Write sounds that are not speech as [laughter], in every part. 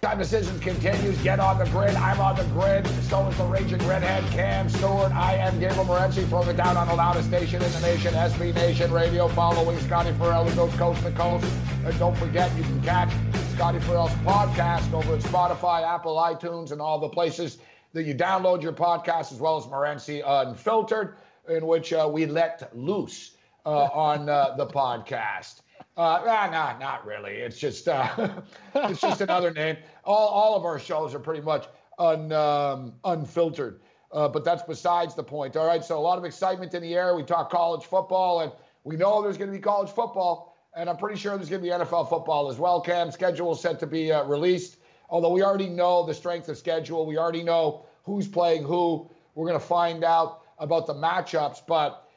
Time decisions continues. Get on the grid. I'm on the grid. So is the raging redhead Cam Stewart. I am Gabriel Morency. Throwing it down on the loudest station in the nation, SB Nation Radio. Following Scotty Ferrall, who goes coast to coast. And don't forget, you can catch Scotty Ferrall's podcast over at Spotify, Apple, iTunes, and all the places that you download your podcast, as well as Morency Unfiltered, in which uh, we let loose uh, on uh, the podcast. Uh, nah, nah, not really. It's just uh, [laughs] it's just another [laughs] name. All all of our shows are pretty much un, um, unfiltered. Uh, but that's besides the point. All right. So a lot of excitement in the air. We talk college football, and we know there's going to be college football, and I'm pretty sure there's going to be NFL football as well. Cam schedule is set to be uh, released. Although we already know the strength of schedule, we already know who's playing who. We're going to find out about the matchups, but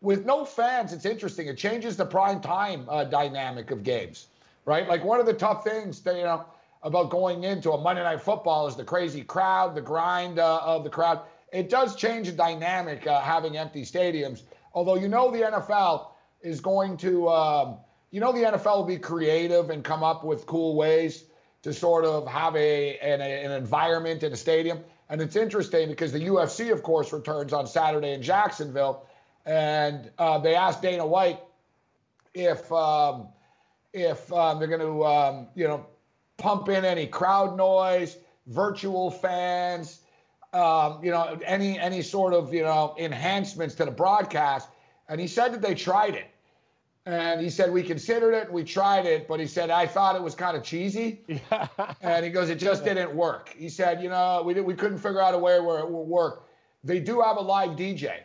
with no fans, it's interesting. It changes the prime time uh, dynamic of games, right? Like one of the tough things that, you know about going into a Monday Night Football is the crazy crowd, the grind uh, of the crowd. It does change the dynamic uh, having empty stadiums. Although you know the NFL is going to, um, you know the NFL will be creative and come up with cool ways to sort of have a an, an environment in a stadium. And it's interesting because the UFC, of course, returns on Saturday in Jacksonville and uh, they asked Dana White if um, if um, they're going to um, you know pump in any crowd noise, virtual fans, um, you know any any sort of you know enhancements to the broadcast. And he said that they tried it. And he said we considered it, we tried it, but he said I thought it was kind of cheesy. Yeah. [laughs] and he goes, it just didn't work. He said, you know, we did, we couldn't figure out a way where it would work. They do have a live DJ.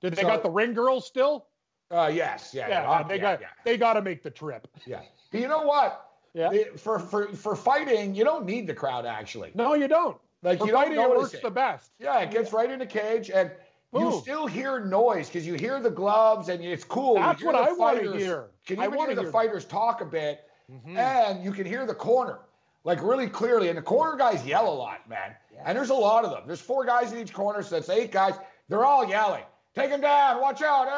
Did they so, got the ring girls still? Uh, yes, yeah, yeah. yeah they yeah, got yeah. they got to make the trip. Yeah. But you know what? Yeah. for for for fighting, you don't need the crowd actually. No, you don't. Like for you don't it works it. the best. Yeah, it gets right in the cage, and Boom. you still hear noise because you hear the gloves, and it's cool. That's what I want to hear. Can you hear the fighters that. talk a bit, mm-hmm. and you can hear the corner like really clearly, and the corner guys yell a lot, man. And there's a lot of them. There's four guys in each corner, so that's eight guys. They're all yelling. Take him down. Watch out.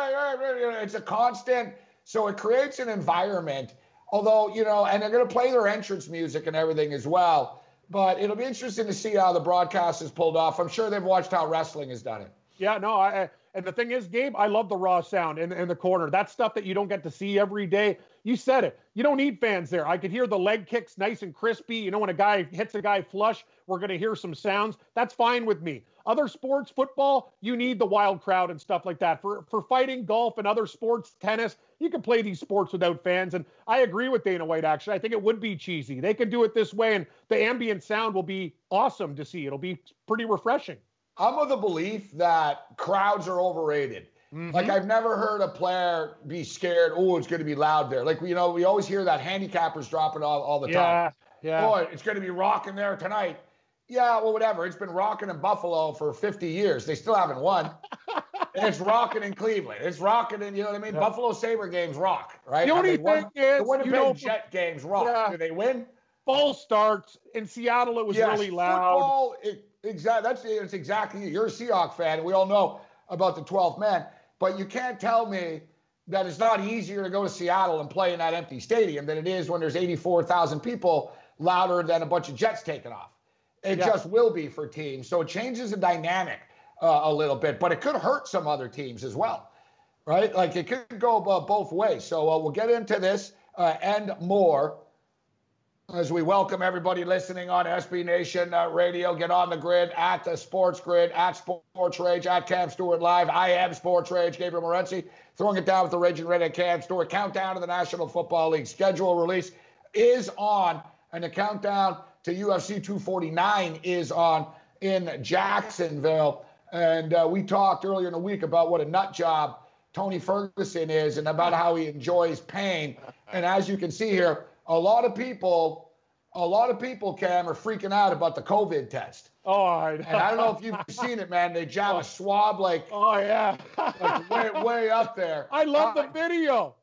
It's a constant. So it creates an environment. Although, you know, and they're going to play their entrance music and everything as well. But it'll be interesting to see how the broadcast is pulled off. I'm sure they've watched how wrestling has done it. Yeah, no, I, and the thing is, Gabe, I love the raw sound in, in the corner. That's stuff that you don't get to see every day. You said it. You don't need fans there. I could hear the leg kicks nice and crispy. You know, when a guy hits a guy flush, we're going to hear some sounds. That's fine with me. Other sports, football, you need the wild crowd and stuff like that. For for fighting, golf, and other sports, tennis, you can play these sports without fans. And I agree with Dana White. Actually, I think it would be cheesy. They can do it this way, and the ambient sound will be awesome to see. It'll be pretty refreshing. I'm of the belief that crowds are overrated. Mm-hmm. Like I've never heard a player be scared. Oh, it's going to be loud there. Like you know, we always hear that handicappers dropping all, all the yeah, time. Yeah. Boy, it's going to be rocking there tonight. Yeah, well, whatever. It's been rocking in Buffalo for 50 years. They still haven't won. and [laughs] it's rocking in Cleveland. It's rocking in, you know what I mean? Yeah. Buffalo Sabre games rock, right? The only thing is, the Winnipeg you know, Jet games rock. Yeah. Do they win? Fall starts in Seattle. It was yes, really loud. Football, it, exactly. That's it's exactly. You're a Seahawk fan. We all know about the 12th man, but you can't tell me that it's not easier to go to Seattle and play in that empty stadium than it is when there's 84,000 people louder than a bunch of jets taking off. It yeah. just will be for teams. So it changes the dynamic uh, a little bit, but it could hurt some other teams as well, right? Like it could go uh, both ways. So uh, we'll get into this uh, and more as we welcome everybody listening on SB Nation uh, Radio. Get on the grid at the Sports Grid, at Sports Rage, at Cam Stewart Live. I am Sports Rage, Gabriel Morency, throwing it down with the Raging Red at Cam Stewart. Countdown to the National Football League schedule release is on, and the countdown to UFC 249 is on in Jacksonville. And uh, we talked earlier in the week about what a nut job Tony Ferguson is and about how he enjoys pain. And as you can see here, a lot of people, a lot of people, Cam, are freaking out about the COVID test. Oh, I know. And I don't know if you've seen it, man. They jab a [laughs] swab like, oh yeah, like way, way up there. [laughs] I love uh, the video.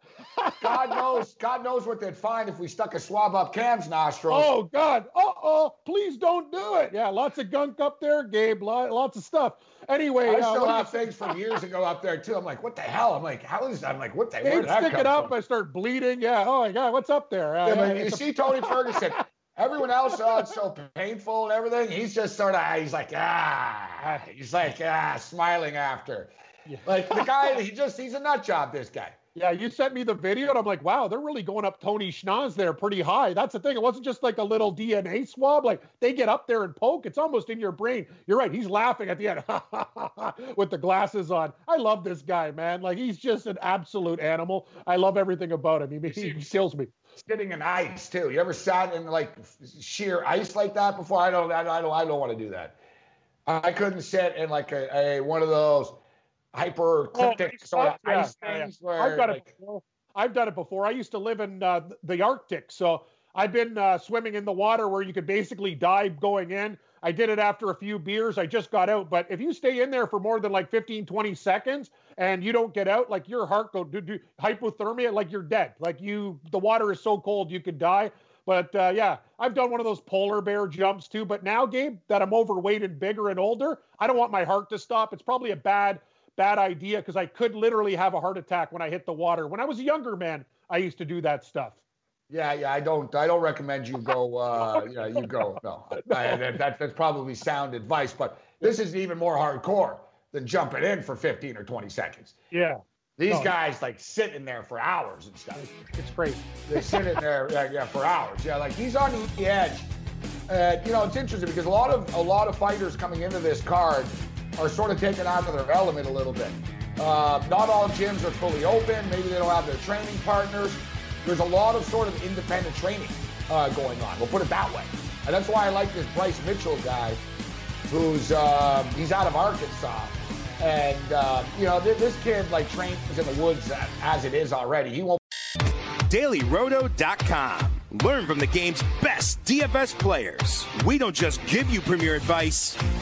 God knows, God knows what they'd find if we stuck a swab up Cam's nostrils. Oh God! Uh oh! Please don't do it. Yeah, lots of gunk up there, Gabe. Lots of stuff. Anyway, I uh, still uh, have things from years ago up there too. I'm like, what the hell? I'm like, how is that? I'm like, what the? Where did stick it up. From? I start bleeding. Yeah. Oh my God, what's up there? Uh, yeah, you see Tony Ferguson. [laughs] Everyone else, oh, it's so painful and everything. He's just sort of, he's like, ah, he's like, ah, smiling after. Yeah. Like the [laughs] guy, he just, he's a nut job, this guy. Yeah, you sent me the video, and I'm like, wow, they're really going up Tony Schnoz there pretty high. That's the thing. It wasn't just like a little DNA swab. Like they get up there and poke. It's almost in your brain. You're right. He's laughing at the end [laughs] with the glasses on. I love this guy, man. Like he's just an absolute animal. I love everything about him. He, he kills me. Sitting in ice too. You ever sat in like sheer ice like that before? I don't. I don't. I don't want to do that. I couldn't sit in like a, a one of those hypercryptic oh, sort of yeah, ice yeah, things. Yeah. Where, I've done like, it before. I've done it before. I used to live in uh, the Arctic, so I've been uh, swimming in the water where you could basically dive going in. I did it after a few beers. I just got out. But if you stay in there for more than like 15, 20 seconds and you don't get out, like your heart go do, do hypothermia, like you're dead. Like you, the water is so cold you could die. But uh, yeah, I've done one of those polar bear jumps too. But now, Gabe, that I'm overweight and bigger and older, I don't want my heart to stop. It's probably a bad bad idea because I could literally have a heart attack when I hit the water. When I was a younger man, I used to do that stuff. Yeah, yeah, I don't, I don't recommend you go. Uh, [laughs] yeah, you go. No, I, that, that's probably sound advice, but this is even more hardcore than jumping in for 15 or 20 seconds. Yeah. These no. guys like sitting there for hours and stuff. It's crazy. They're sitting there, yeah, yeah, for hours. Yeah, like he's on the edge. And you know, it's interesting because a lot of a lot of fighters coming into this card are sort of taken out of their element a little bit. Uh, not all gyms are fully open. Maybe they don't have their training partners. There's a lot of sort of independent training uh, going on. We'll put it that way. And that's why I like this Bryce Mitchell guy, who's uh, he's out of Arkansas, and uh, you know th- this kid like trains in the woods as it is already. He won't. DailyRoto.com Learn from the game's best DFS players. We don't just give you premier advice,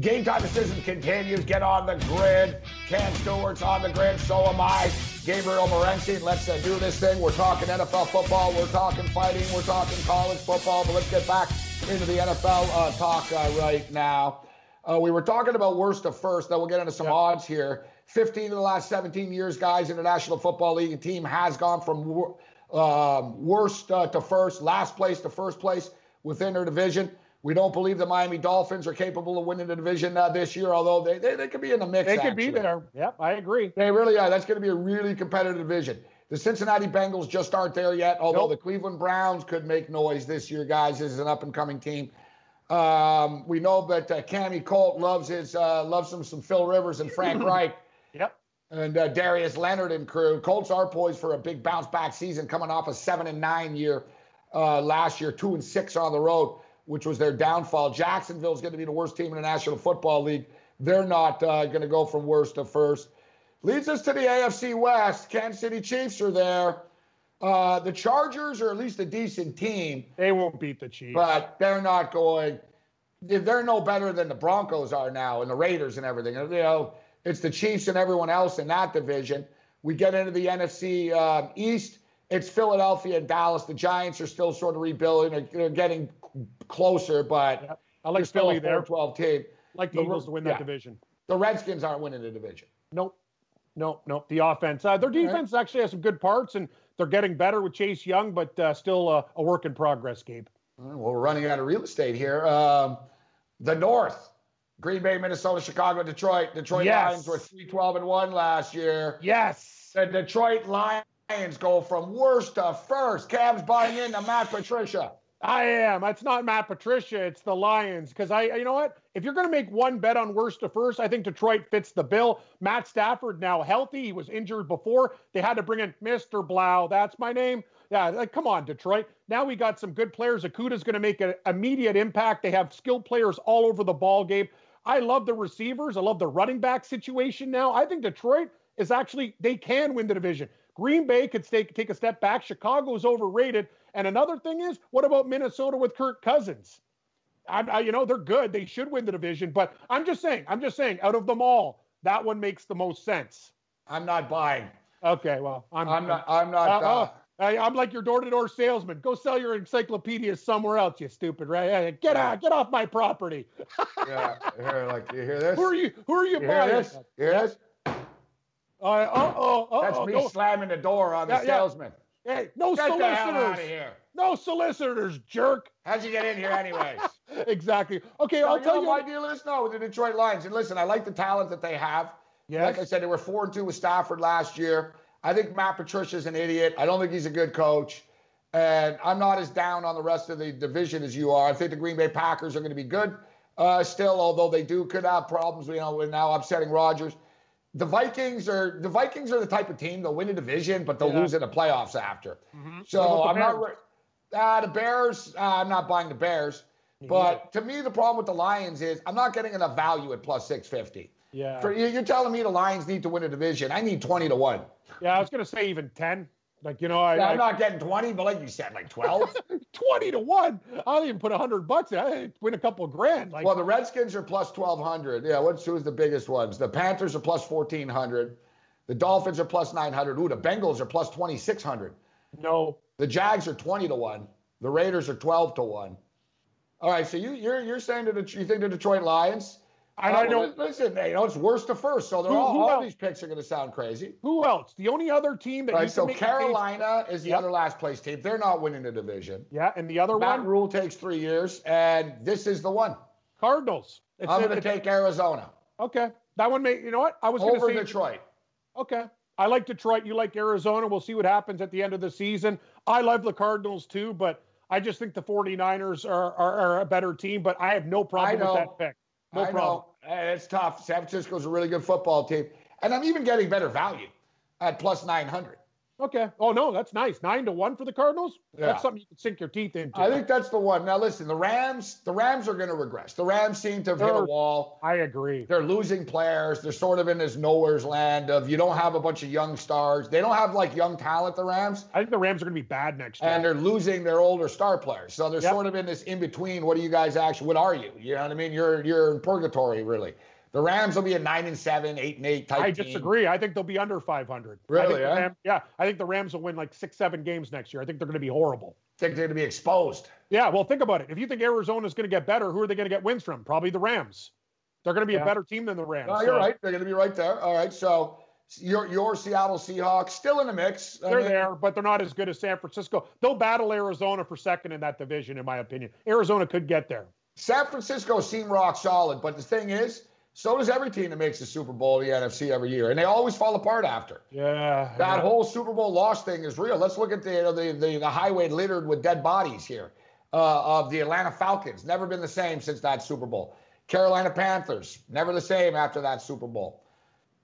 Game time decision continues. Get on the grid. Cam Stewart's on the grid. So am I. Gabriel Morency. Let's uh, do this thing. We're talking NFL football. We're talking fighting. We're talking college football. But let's get back into the NFL uh, talk uh, right now. Uh, we were talking about worst to first. Then we'll get into some yep. odds here. 15 of the last 17 years, guys, in the National Football League team has gone from um, worst uh, to first, last place to first place within their division. We don't believe the Miami Dolphins are capable of winning the division uh, this year, although they, they, they could be in the mix. They could be there. Yep, I agree. They really are. That's going to be a really competitive division. The Cincinnati Bengals just aren't there yet, although nope. the Cleveland Browns could make noise this year, guys. This is an up and coming team. Um, we know that uh, Cammy Colt loves his uh, loves some some Phil Rivers and Frank [clears throat] Reich. Yep. And uh, Darius Leonard and crew. Colts are poised for a big bounce back season, coming off a seven and nine year uh, last year, two and six on the road which was their downfall. Jacksonville is going to be the worst team in the National Football League. They're not uh, going to go from worst to first. Leads us to the AFC West. Kansas City Chiefs are there. Uh, the Chargers are at least a decent team. They won't beat the Chiefs. But they're not going. They're no better than the Broncos are now and the Raiders and everything. You know, it's the Chiefs and everyone else in that division. We get into the NFC uh, East. It's Philadelphia and Dallas. The Giants are still sort of rebuilding. They're getting closer, but yep. I like Philly there. 12 team. like the, the Eagles to win that division. The Redskins aren't winning the division. Nope. Nope. Nope. The offense. Uh, their defense right. actually has some good parts, and they're getting better with Chase Young, but uh, still uh, a work in progress, Gabe. well, we're running out of real estate here. Um, the North. Green Bay, Minnesota, Chicago, Detroit. Detroit yes. Lions were 3 12 and 1 last year. Yes. The Detroit Lions go from worst to first. Cavs buying into Matt Patricia. I am. It's not Matt Patricia. It's the Lions. Because I, you know what? If you're going to make one bet on worst to first, I think Detroit fits the bill. Matt Stafford now healthy. He was injured before. They had to bring in Mr. Blough. That's my name. Yeah, like come on, Detroit. Now we got some good players. Okudah's going to make an immediate impact. They have skilled players all over the ball game. I love the receivers. I love the running back situation now. I think Detroit is actually they can win the division. Green Bay could take take a step back. Chicago is overrated. And another thing is, what about Minnesota with Kirk Cousins? I, I, you know, they're good. They should win the division. But I'm just saying, I'm just saying, out of them all, that one makes the most sense. I'm not buying. Okay, well, I'm, I'm not. I'm not. Uh, uh, I, I'm like your door-to-door salesman. Go sell your encyclopedias somewhere else, you stupid. Right? Get out. Get off my property. yeah. Here, like you hear this? Who are you? Who are you, You buying? hear this? You hear this? Uh oh. Uh That's oh. me No, slamming the door on the Yeah, yeah. Hey, no Get the hell out of solicitors. here. No solicitors, jerk. How'd you get in here, anyways? [laughs] exactly. Okay, I'll you tell know you. my deal is? No, with the Detroit Lions. And listen, I like the talent that they have. Yes. Like I said, they were four and two with Stafford last year. I think Matt Patricia's an idiot. I don't think he's a good coach. And I'm not as down on the rest of the division as you are. I think the Green Bay Packers are going to be good uh, still, although they do could have problems, you know, with now upsetting Rodgers. The Vikings are the Vikings are the type of team they'll win a division, but they'll Yeah. lose in the playoffs after. Mhm. So What about the I'm not. Uh, the Bears. Uh, I'm not buying the Bears. But to me, the problem with the Lions is I'm not getting enough value at plus 650. Yeah. For, you're telling me the Lions need to win a division. I need 20 to 1. Yeah, I was gonna say even ten. Like you know, I, Yeah, I I'm not getting 20, but like you said, like 12. [laughs] twenty to one. I'll even put hundred bucks. in. I win a couple of grand. Like well, the Redskins are plus 1,200. Yeah, what's who's the biggest ones? The Panthers are plus 1,400. The Dolphins are plus 900. Ooh, the Bengals are plus 2,600. no. The Jags are 20 to 1. The Raiders are 12 to 1. All right, so you, you're you're saying that you think the Detroit Lions? And I know well, Listen, you know, it's worst to first, so they're Who- all, who all else? these picks are going to sound crazy. who else. The only other team that right, can so make the case- Carolina is the Yep. other last place team. They're not winning the division. Yeah, and the other That one, Rhule takes three years, and this is the one. Cardinals. It's I'm going to take Arizona Okay, that one may. You know what? I was going over to say Detroit. Okay. I like Detroit. You like Arizona. We'll see what happens at the end of the season. I love the Cardinals too, but I just think the 49ers are, are, are a better team, but I have no problem with that pick. No I problem. know it's tough. San Francisco's a really good football team, and I'm even getting better value at plus 900. Okay. Oh, no, that's nice. Nine to one for the Cardinals? Yeah. That's something you can sink your teeth into. I think that's the one. Now listen, the Rams, the Rams are going to regress. The Rams seem to have hit a wall. I agree. They're losing players. They're sort of in this nowhere's land of you don't have a bunch of young stars. They don't have like young talent, the Rams, I think the Rams are going to be bad next year. and they're losing their older star players. So they're Yep. sort of in this in between. What are you guys actually? What are you? You know what I mean? You're you're in purgatory, really. The Rams will be a nine and seven, eight and eight type. I team. disagree. I think they'll be under 500. I Really, the eh? Yeah. I think the Rams will win like six, seven games next year. I think they're going to be horrible. think they're going to be exposed. Yeah, well, think about it. If you think Arizona's going to get better, who are they going to get wins from? Probably the Rams. They're going to be Yeah. a better team than the Rams. No, you're right. They're going to be right there. All right. So your your Seattle Seahawks still in the mix. I They're mean, there, but they're not as good as San Francisco. They'll battle Arizona for second in that division, in my opinion. Arizona could get there. San Francisco seem rock solid, but the thing is, so does every team that makes the Super Bowl, in the NFC every year, and they always fall apart after. Yeah. That whole Super Bowl loss thing is real. Let's look at the you know, the, the the highway littered with dead bodies here uh, of the Atlanta Falcons. Never been the same since that Super Bowl. Carolina Panthers never the same after that Super Bowl.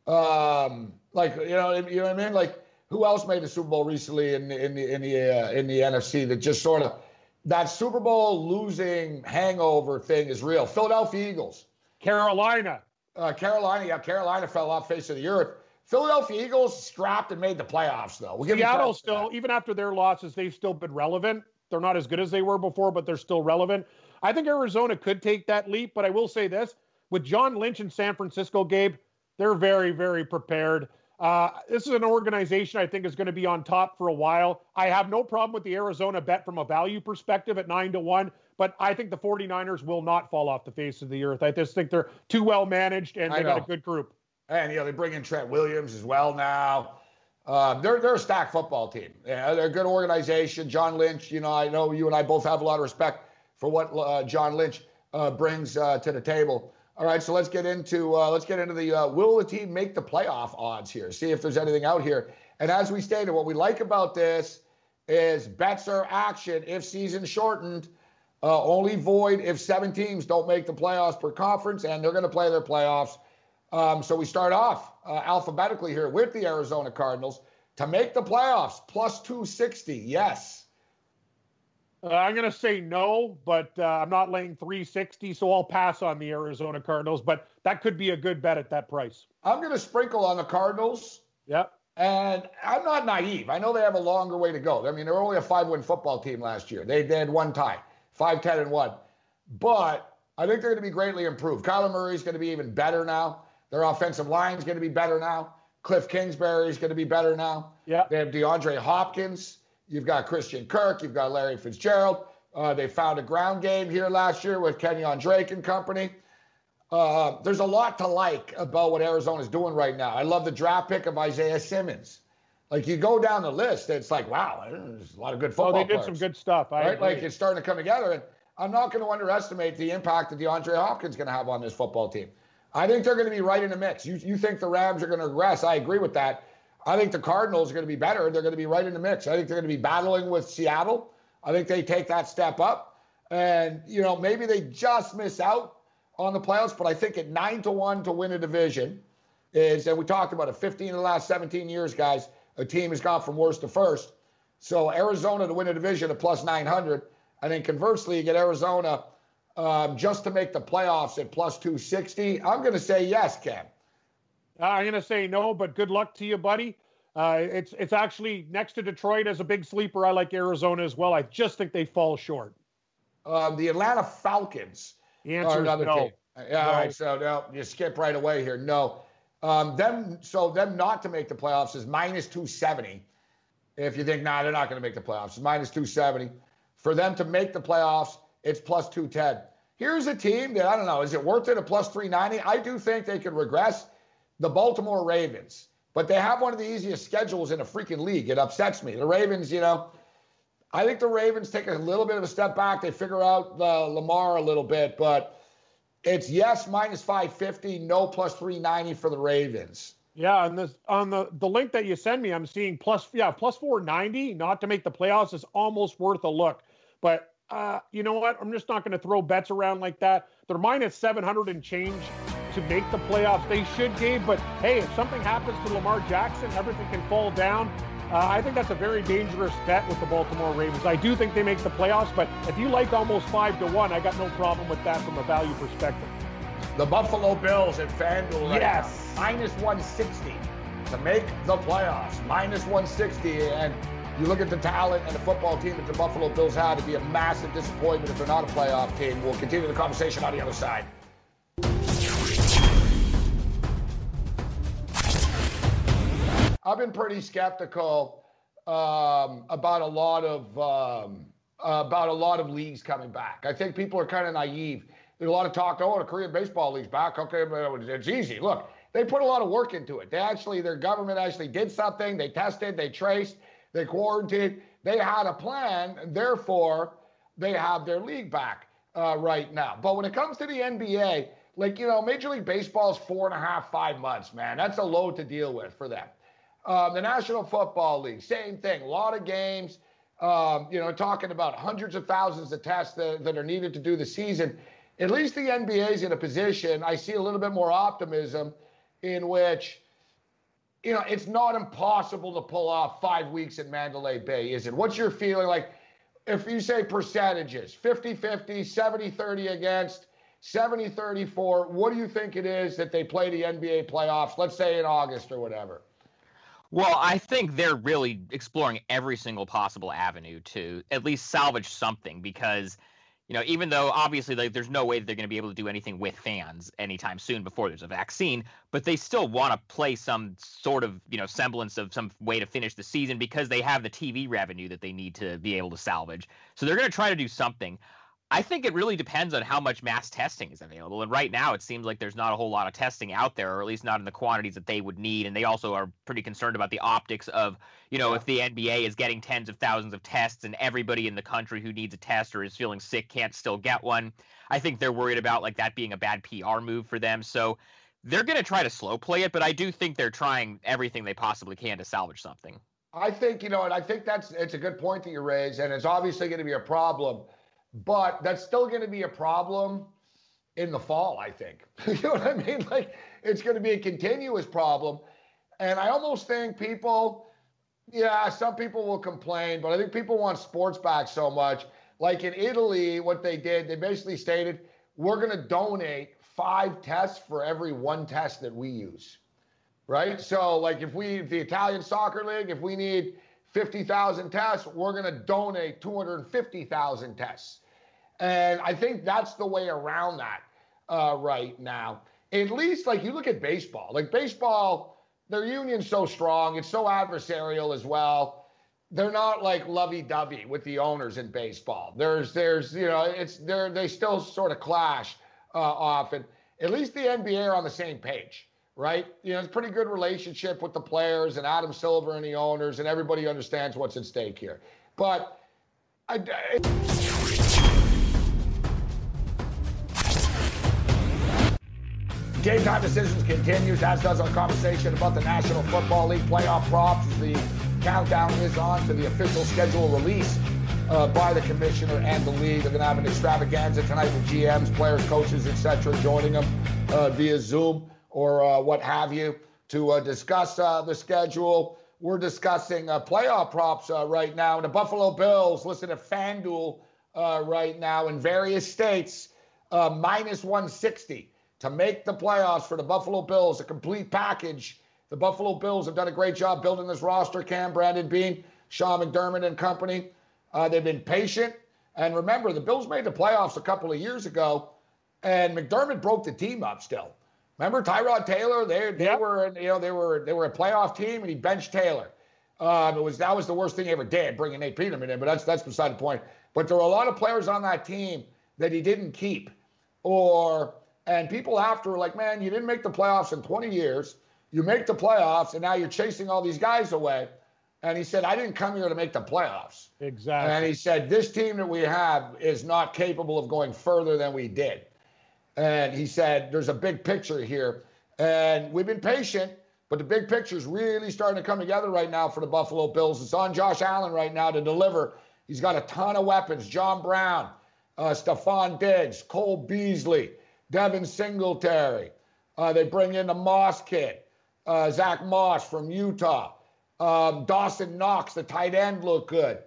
Um, like you know, you know what I mean? Like who else made the Super Bowl recently in the in the in the uh, in the NFC that just sort of that Super Bowl losing hangover thing is real. Philadelphia Eagles. Carolina. Uh, Carolina, yeah, Carolina fell off face of the earth. Philadelphia Eagles strapped and made the playoffs, though. We'll give Seattle still, even after their losses, they've still been relevant. They're not as good as they were before, but they're still relevant. I think Arizona could take that leap, but I will say this with John Lynch in San Francisco, Gabe, they're very, very prepared. Uh, this is an organization I think is going to be on top for a while. I have no problem with the Arizona bet from a value perspective at nine to one, but I think the 49ers will not fall off the face of the earth. I just think they're too well managed and they got a good group. And you know they bring in Trent Williams as well now. Um, they're they're a stacked football team. Yeah, they're a good organization. John Lynch, you know, I know you and I both have a lot of respect for what uh, John Lynch uh, brings uh, to the table. All right, so let's get into uh, let's get into the uh, will the team make the playoff odds here. See if there's anything out here. And as we stated, what we like about this is bets are action if season shortened. Uh, only void if seven teams don't make the playoffs per conference, and they're going to play their playoffs. Um, so we start off uh, alphabetically here with the Arizona Cardinals to make the playoffs plus 260. Yes. Uh, I'm going to say no, but uh, I'm not laying 360, so I'll pass on the Arizona Cardinals. But that could be a good bet at that price. I'm going to sprinkle on the Cardinals. Yep. And I'm not naive. I know they have a longer way to go. I mean, they're only a five-win football team last year. They, they had one tie, five, ten, and one. But I think they're going to be greatly improved. Kyler Murray's going to be even better now. Their offensive line is going to be better now. Cliff Kingsbury is going to be better now. Yeah. They have DeAndre Hopkins. You've got Christian Kirk. You've got Larry Fitzgerald. Uh, they found a ground game here last year with Kenyan Drake and company. Uh, there's a lot to like about what Arizona's doing right now. I love the draft pick of Isaiah Simmons. Like you go down the list, it's like wow, there's a lot of good football. Oh, they did players, some good stuff. I right? agree. Like it's starting to come together, and I'm not going to underestimate the impact that DeAndre Hopkins is going to have on this football team. I think they're going to be right in the mix. You you think the Rams are going to regress? I agree with that. I think the Cardinals are going to be better. They're going to be right in the mix. I think they're going to be battling with Seattle. I think they take that step up, and you know maybe they just miss out on the playoffs, but I think at nine to one to win a division is, and we talked about it, 15 of the last 17 years, guys, a team has gone from worst to first. So Arizona to win a division at plus 900. And then conversely, you get Arizona um, just to make the playoffs at plus 260. I'm going to say yes, Cam. I'm going to say no, but good luck to you, buddy. Uh, it's it's actually next to Detroit as a big sleeper. I like Arizona as well. I just think they fall short. Um, the Atlanta Falcons The are answer is no. team. Yeah, all No. right. So no, you skip right away here. No, um, them. So them not to make the playoffs is minus 270. If you think, nah, they're not going to make the playoffs, it's minus 270. For them to make the playoffs, it's plus 210. Here's a team that I don't know. Is it worth it at plus 390? I do think they could regress. The Baltimore Ravens, but they have one of the easiest schedules in a freaking league. It upsets me. The Ravens, you know, I think the Ravens take a little bit of a step back. They figure out the Lamar a little bit, but it's yes minus 550, no plus 390 for the Ravens. Yeah, and this on the the link that you send me, I'm seeing plus yeah plus 490 not to make the playoffs is almost worth a look. But uh, you know what? I'm just not going to throw bets around like that. They're minus 700 and change to make the playoffs. They should, Gabe. But hey, if something happens to Lamar Jackson, everything can fall down. Uh, I think that's a very dangerous bet with the Baltimore Ravens. I do think they make the playoffs, but if you like almost five to one, I got no problem with that from a value perspective. The Buffalo Bills at FanDuel right Yes. now, minus 160 to make the playoffs. Minus 160. And you look at the talent and the football team that the Buffalo Bills had, it'd be a massive disappointment if they're not a playoff team. We'll continue the conversation on the other side. I've been pretty skeptical um, about a lot of um, about a lot of leagues coming back. I think people are kind of naive. There's a lot of talk. Oh, the Korean baseball league's back. Okay, but it's easy. Look, they put a lot of work into it. They actually, their government actually did something. They tested, they traced, they quarantined. They had a plan. And therefore, they have their league back uh, right now. But when it comes to the NBA, like you know, Major League Baseball is four and a half, five months, man. That's a load to deal with for them. Um, the National Football League, same thing. A lot of games. Um, you know, talking about hundreds of thousands of tests that, that are needed to do the season. At least the NBA is in a position. I see a little bit more optimism in which, you know, it's not impossible to pull off five weeks at Mandalay Bay, is it? What's your feeling like? If you say percentages 50 50, 70 30 against, 70 34, what do you think it is that they play the NBA playoffs, let's say in August or whatever? Well, I think they're really exploring every single possible avenue to at least salvage something because, you know, even though obviously like, there's no way that they're going to be able to do anything with fans anytime soon before there's a vaccine, but they still want to play some sort of, you know, semblance of some way to finish the season because they have the TV revenue that they need to be able to salvage. So they're going to try to do something. I think it really depends on how much mass testing is available. And right now, it seems like there's not a whole lot of testing out there, or at least not in the quantities that they would need. And they also are pretty concerned about the optics of, you know, if the NBA is getting tens of thousands of tests and everybody in the country who needs a test or is feeling sick can't still get one. I think they're worried about like that being a bad PR move for them. So they're going to try to slow play it, but I do think they're trying everything they possibly can to salvage something. I think you know, and I think that's it's a good point that you raise, and it's obviously going to be a problem, but that's still going to be a problem in the fall. I think [laughs] you know what I mean. Like it's going to be a continuous problem, and I almost think people, yeah, some people will complain, but I think people want sports back so much. Like in Italy, what they did, they basically stated, we're going to donate five tests for every one test that we use right? So, like, if we, the Italian Soccer League, if we need 50,000 tests, we're going to donate 250,000 tests. And I think that's the way around that uh, right now. At least, like, you look at baseball, like, baseball, their union's so strong, it's so adversarial as well. They're not like lovey-dovey with the owners in baseball. There's, there's, you know, it's they're they still sort of clash uh, often. At least the NBA are on the same page right? You know, it's pretty good relationship with the players and Adam Silver and the owners, and everybody understands what's at stake here. But I, I Game time decisions continues, as does our conversation about the National Football League playoff props. The countdown is on to the official schedule release uh, by the commissioner and the league. They're going to have an extravaganza tonight with GMs, players, coaches, etc., joining them uh, via Zoom or uh, what have you to uh, discuss uh, the schedule. We're discussing uh, playoff props right now. And the Buffalo Bills, listen to FanDuel right now in various states, minus 160 to make the playoffs for the Buffalo Bills, a complete package. The Buffalo Bills have done a great job building this roster. Cam, Brandon Beane, Sean McDermott, and company. they've been patient. And remember, the Bills made the playoffs a couple of years ago, and McDermott broke the team up still. Remember Tyrod Taylor? They they yep. were you know they were they were a playoff team and he benched Taylor. Um, it was that was the worst thing he ever did, bringing Nate Peterman in. But that's that's beside the point. But there were a lot of players on that team that he didn't keep, or and people after were like, man, you didn't make the playoffs in 20 years. You make the playoffs, and now you're chasing all these guys away. And he said, I didn't come here to make the playoffs. Exactly. And he said, this team that we have is not capable of going further than we did. And he said, There's a big picture here. And we've been patient, but the big picture is really starting to come together right now for the Buffalo Bills. It's on Josh Allen right now to deliver. He's got a ton of weapons John Brown, uh, Stefon Diggs, Cole Beasley, Devin Singletary. Uh, they bring in the Moss kid, uh, Zach Moss from Utah. Um, Dawson Knox, the tight end, look good.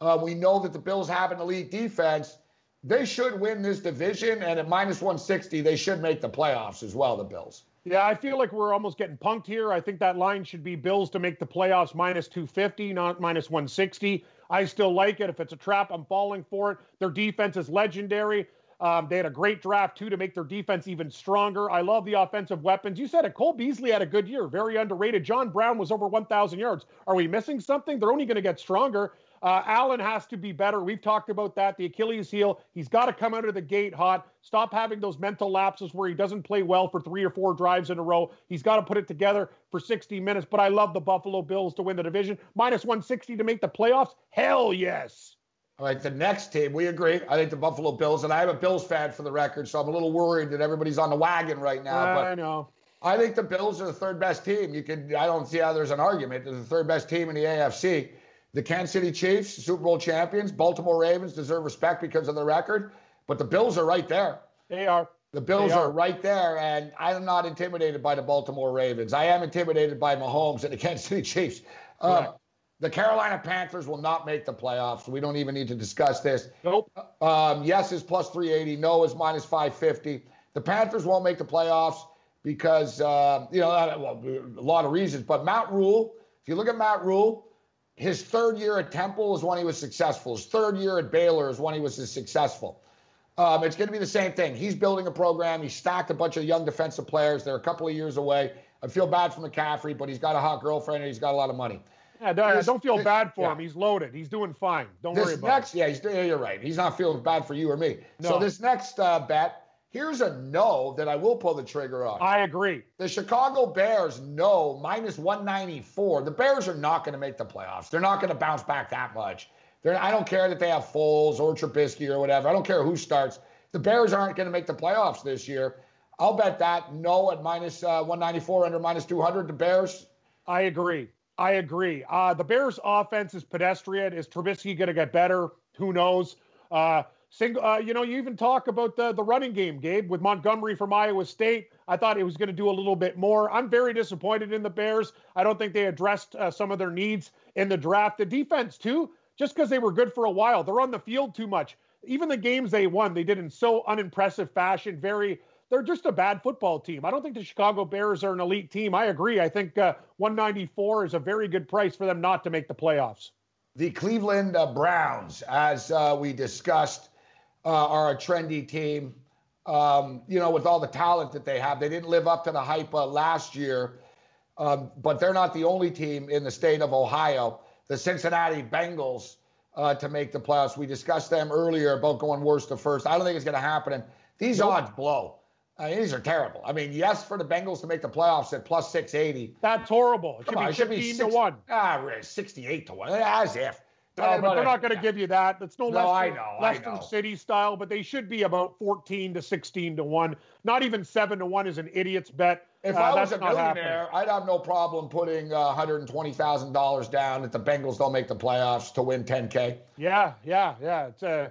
Uh, we know that the Bills have an elite defense they should win this division, and at minus 160, they should make the playoffs as well, the Bills. Yeah, I feel like we're almost getting punked here. I think that line should be Bills to make the playoffs minus 250, not minus 160. I still like it. If it's a trap, I'm falling for it. Their defense is legendary. Um, they had a great draft, too, to make their defense even stronger. I love the offensive weapons. You said it. Cole Beasley had a good year, very underrated. John Brown was over 1,000 yards. Are we missing something? They're only going to get stronger. Uh, Allen has to be better. We've talked about that. The Achilles heel. He's got to come out of the gate hot. Stop having those mental lapses where he doesn't play well for three or four drives in a row. He's got to put it together for 60 minutes. But I love the Buffalo Bills to win the division. Minus 160 to make the playoffs. Hell yes. All right, the next team, we agree. I think the Buffalo Bills, and I'm a Bills fan for the record, so I'm a little worried that everybody's on the wagon right now. But I but know. I think the Bills are the third best team. You could, I don't see how there's an argument. They're the third best team in the AFC. The Kansas City Chiefs, Super Bowl champions, Baltimore Ravens deserve respect because of the record, but the Bills are right there. They are. The Bills are. are. right there, and I'm not intimidated by the Baltimore Ravens. I am intimidated by Mahomes and the Kansas City Chiefs. Uh, the Carolina Panthers will not make the playoffs. We don't even need to discuss this. Nope. Um, yes is plus 380. No is minus 550. The Panthers won't make the playoffs because, uh, you know, a lot of reasons. But Matt Rhule, if you look at Matt Rhule, his third year at Temple is when he was successful. His third year at Baylor is when he was successful. Um, it's going to be the same thing. He's building a program. He stacked a bunch of young defensive players. They're a couple of years away. I feel bad for McCaffrey, but he's got a hot girlfriend and he's got a lot of money. Yeah, don't, don't feel bad for yeah. him. He's loaded. He's doing fine. Don't this worry about next, it. Yeah, he's, yeah, you're right. He's not feeling bad for you or me. No. So this next uh, bet, Here's a no that I will pull the trigger on. I agree. The Chicago Bears, no, minus 194. The Bears are not going to make the playoffs. They're not going to bounce back that much. They're, I don't care that they have Foles or Trubisky or whatever. I don't care who starts. The Bears aren't going to make the playoffs this year. I'll bet that no at minus, uh, 194 under minus 200. The Bears. I agree. I agree. Uh, the Bears' offense is pedestrian. Is Trubisky going to get better? Who knows? Uh, single, uh, you know, you even talk about the the running game, Gabe, with Montgomery from Iowa State. I thought it was going to do a little bit more. I'm very disappointed in the Bears. I don't think they addressed uh, some of their needs in the draft. The defense too, just because they were good for a while, they're on the field too much. Even the games they won, they did in so unimpressive fashion. Very they're just a bad football team. I don't think the Chicago Bears are an elite team. I agree. I think uh, 194 is a very good price for them not to make the playoffs. The Cleveland uh, Browns, as uh, we discussed, uh, are a trendy team. Um, you know, with all the talent that they have, they didn't live up to the hype uh, last year, um, but they're not the only team in the state of Ohio. The Cincinnati Bengals uh, to make the playoffs. We discussed them earlier about going worst to first. I don't think it's going to happen. And these nope. odds blow. I mean, these are terrible. I mean, yes, for the Bengals to make the playoffs at plus 680. That's horrible. It should, on, be, it should be 16 to 1. Ah, 68 to 1. As if. No, but they're not going to give you that. That's no, no Leicester, I know, Leicester I know. City style, but they should be about 14 to 16 to 1. Not even 7 to 1 is an idiot's bet. If Uh, I was a millionaire, I'd have no problem putting uh, $120,000 down if the Bengals don't make the playoffs to win 10K. Yeah, yeah, yeah. It's uh,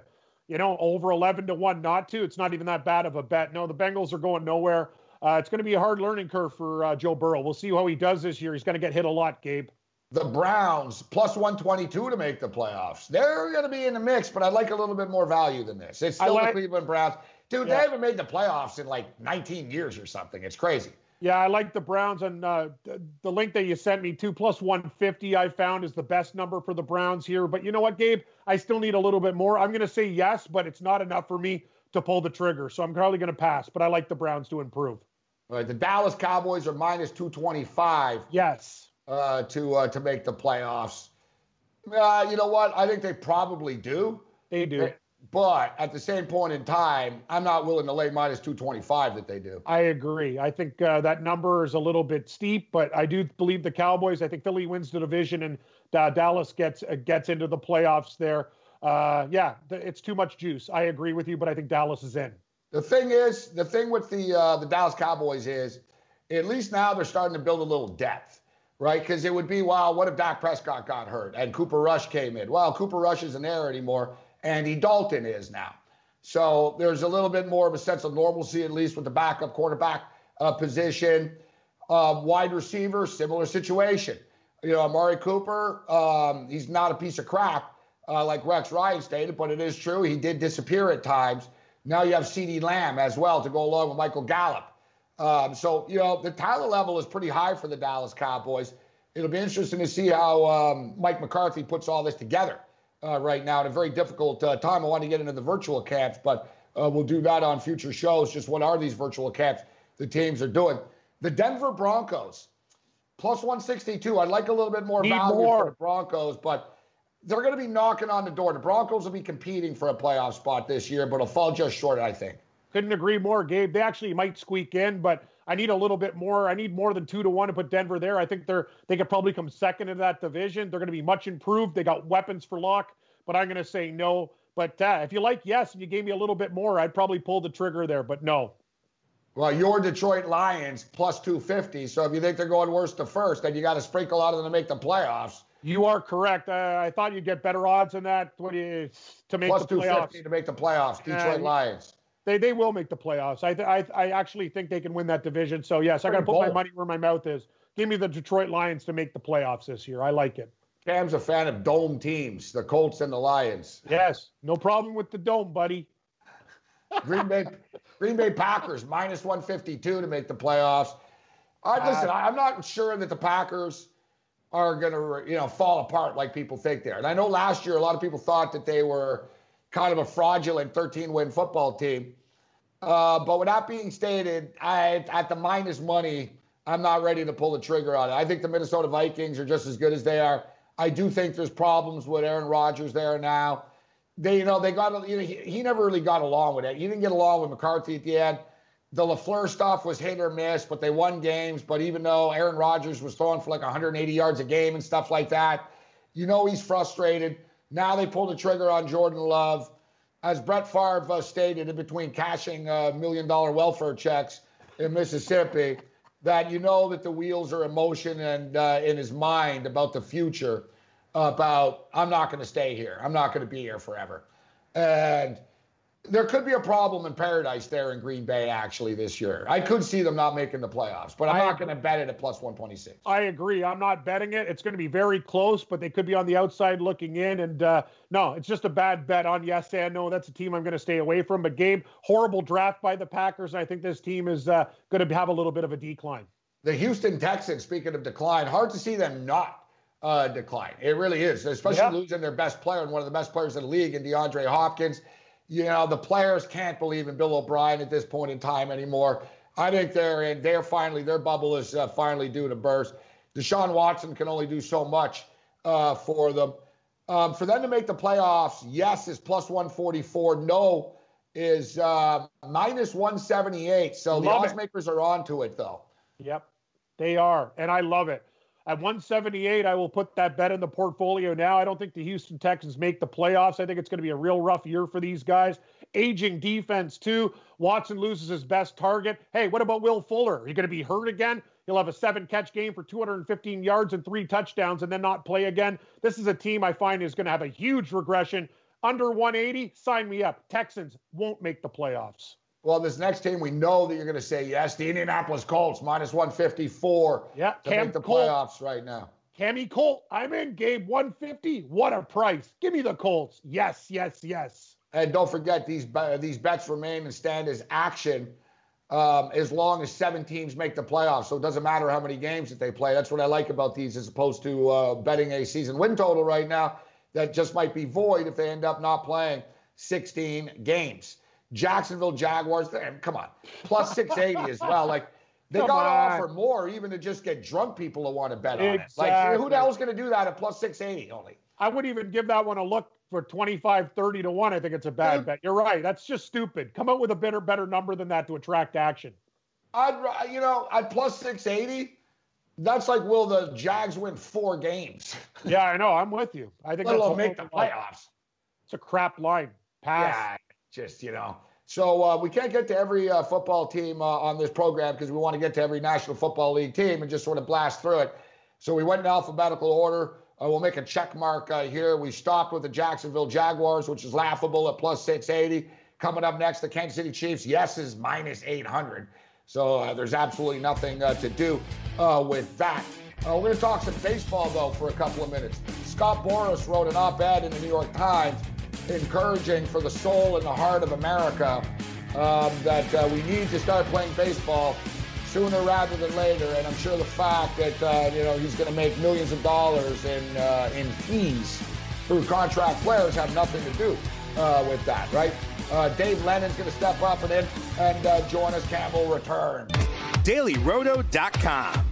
you know, over 11 to 1 not to. It's not even that bad of a bet. No, the Bengals are going nowhere. Uh, it's going to be a hard learning curve for uh, Joe Burrow. We'll see how he does this year. He's going to get hit a lot, Gabe. The Browns plus 122 to make the playoffs. They're going to be in the mix, but I'd like a little bit more value than this. It's I still like- the Cleveland Browns. Dude, Yeah. they haven't made the playoffs in like 19 years or something. It's crazy. Yeah, I like the Browns, and uh, th- the link that you sent me to plus 150 I found is the best number for the Browns here. But you know what, Gabe? I still need a little bit more. I'm going to say yes, but it's not enough for me to pull the trigger. So I'm probably going to pass. But I like the Browns to improve. All right, the Dallas Cowboys are minus 225 Yes. uh, to uh, to make the playoffs. Uh, you know what? I think they probably do. They do. But at the same point in time, I'm not willing to lay minus 225 that they do. I agree. I think uh, that number is a little bit steep, but I do believe the Cowboys. I think Philly wins the division, and uh, Dallas gets uh, gets into the playoffs there. Uh, yeah, th- it's too much juice. I agree with you, but I think Dallas is in. The thing is, the thing with the uh, the Dallas Cowboys is, at least now they're starting to build a little depth, right? Because it would be, well, what if Dak Prescott got hurt and Cooper Rush came in? Well, Cooper Rush isn't there anymore. Andy Dalton is now. So there's a little bit more of a sense of normalcy, at least with the backup quarterback uh, position. Uh, wide receiver, similar situation. You know, Amari Cooper, um, he's not a piece of crap uh, like Rex Ryan stated, but it is true he did disappear at times. Now you have CeeDee Lamb as well to go along with Michael Gallup. Um, so, you know, the talent level is pretty high for the Dallas Cowboys. It'll be interesting to see how um, Mike McCarthy puts all this together uh, right now in a very difficult uh, time. I want to get into the virtual camps, but uh, we'll do that on future shows. Just what are these virtual camps the teams are doing? The Denver Broncos, plus 162. I'd like a little bit more Need value more. for the Broncos, but they're going to be knocking on the door. The Broncos will be competing for a playoff spot this year, but it'll fall just short, I think. Couldn't agree more, Gabe. They actually might squeak in, but I need a little bit more. I need more than two to one to put Denver there. I think they're they could probably come second in that division. They're going to be much improved. They got weapons for lock, but I'm going to say no. But uh, if you like yes, and you gave me a little bit more, I'd probably pull the trigger there. But no, Well, your Detroit Lions plus 250. So if you think they're going worse to first, then you got to sprinkle out of them to make the playoffs. you are correct. Uh, I thought you'd get better odds than that what do you, to make Plus the playoffs. 250 to make the playoffs. Detroit you- Lions. They they will make the playoffs. I th- I I actually think they can win that division. So yes, I got to Pretty put my money where my mouth is. Give me the Detroit Lions to make the playoffs this year. I like it. Cam's a fan of dome teams, the Colts and the Lions. Yes, no problem with the dome, buddy. Green Bay, Green Bay Packers minus 152 to make the playoffs. I uh, listen. I, I'm not sure that the Packers are going to, you know, fall apart like people think they're. And I know last year a lot of people thought that they were kind of a fraudulent 13-win football team. Uh, but with that being stated, I at the minus money, I'm not ready to pull the trigger on it. I think the Minnesota Vikings are just as good as they are. I do think there's problems with Aaron Rodgers there now. They, you know, they got, you know, he, he never really got along with it. He didn't get along with McCarthy at the end. The LaFleur stuff was hit or miss, but they won games. But even though Aaron Rodgers was throwing for like 180 yards a game and stuff like that, you know he's frustrated. Now they pulled the trigger on Jordan Love. As Brett Favre uh, stated in between cashing uh, million dollar welfare checks in Mississippi, that you know that the wheels are in motion and uh, in his mind about the future, about I'm not going to stay here. I'm not going to be here forever, and there could be a problem in paradise there in Green Bay actually this year. I could see them not making the playoffs, but I'm I, not going to bet it at plus 126. I agree. I'm not betting it. It's going to be very close, but they could be on the outside looking in. And uh, no, it's just a bad bet on yes and no. That's a team I'm going to stay away from. But game, horrible draft by the Packers. And I think this team is uh, going to have a little bit of a decline. The Houston Texans, speaking of decline, hard to see them not uh, decline. It really is, especially yeah. losing their best player and one of the best players in the league in DeAndre Hopkins you know, the players can't believe in Bill O'Brien at this point in time anymore. I think they're in, they're finally, their bubble is uh, finally due to burst. Deshaun Watson can only do so much uh, for them. Um, for them to make the playoffs, yes is plus 144. No is uh, minus 178. So love the odds makers are onto it, though. Yep, they are. And I love it. At 178, I will put that bet in the portfolio now. I don't think the Houston Texans make the playoffs. I think it's going to be a real rough year for these guys. Aging defense, too. Watson loses his best target. Hey, what about Will Fuller? Are you going to be hurt again? He'll have a seven catch game for 215 yards and three touchdowns and then not play again. This is a team I find is going to have a huge regression. Under 180, sign me up. Texans won't make the playoffs. Well, this next team, we know that you're going to say yes. The Indianapolis Colts, minus 154 yeah, to Cam make the Colt. playoffs right now. Cammy Colt, I'm in, Gabe. 150. What a price. Give me the Colts. Yes, yes, yes. And don't forget, these, these bets remain and stand as action um, as long as seven teams make the playoffs. So it doesn't matter how many games that they play. That's what I like about these as opposed to uh, betting a season win total right now that just might be void if they end up not playing 16 games. Jacksonville Jaguars. Eh, come on, plus [laughs] 680 as well. Like they got to offer more even to just get drunk people to want to bet exactly. on it. Like who the hell's going to do that at plus 680 only? I wouldn't even give that one a look for 25, 30 to 1. I think it's a bad Dude, bet. You're right. That's just stupid. Come up with a better, better number than that to attract action. I'd, you know, at plus 680, that's like, will the Jags win four games? yeah, I know. I'm with you. I think Let alone make the playoffs. It's a crap line. Pass. Yeah, just you know. So uh, we can't get to every uh, football team uh, on this program because we want to get to every National Football League team and just sort of blast through it. So we went in alphabetical order. Uh, we'll make a check mark uh, here. We stopped with the Jacksonville Jaguars, which is laughable at plus 680. Coming up next, the Kansas City Chiefs. Yes is minus 800. So uh, there's absolutely nothing to do with that. we're going to talk some baseball, though, for a couple of minutes. Scott Boras wrote an op ed in the New York Times encouraging for the soul and the heart of America um, that uh, we need to start playing baseball sooner rather than later. And I'm sure the fact that uh, you know he's going to make millions of dollars in uh, in fees through contract players have nothing to do uh, with that, right? Uh, Dave Lennon's going to step up and in and uh, join us. Campbell return. DailyRoto.com.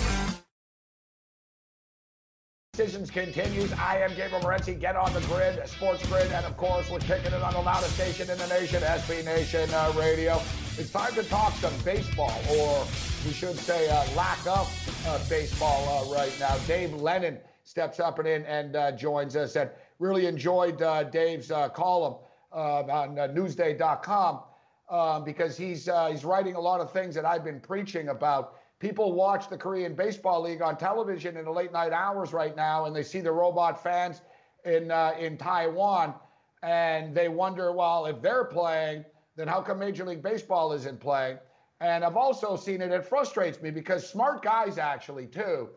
Decisions continues. I am Gabriel Morency. Get on the grid, Sports Grid, and of course, we're kicking it on the loudest station in the nation, SB Nation uh, Radio. It's time to talk some baseball, or we should say uh, lack of uh, baseball uh, right now. Dave Lennon steps up and in and uh, joins us. And really enjoyed uh, Dave's column on Newsday.com um, because he's he's writing a lot of things that I've been preaching about people watch the Korean Baseball League on television in the late night hours right now, and they see the robot fans in uh, in Taiwan, and they wonder, well, if they're playing, then how come Major League Baseball isn't playing? And I've also seen it. It frustrates me because smart guys actually too,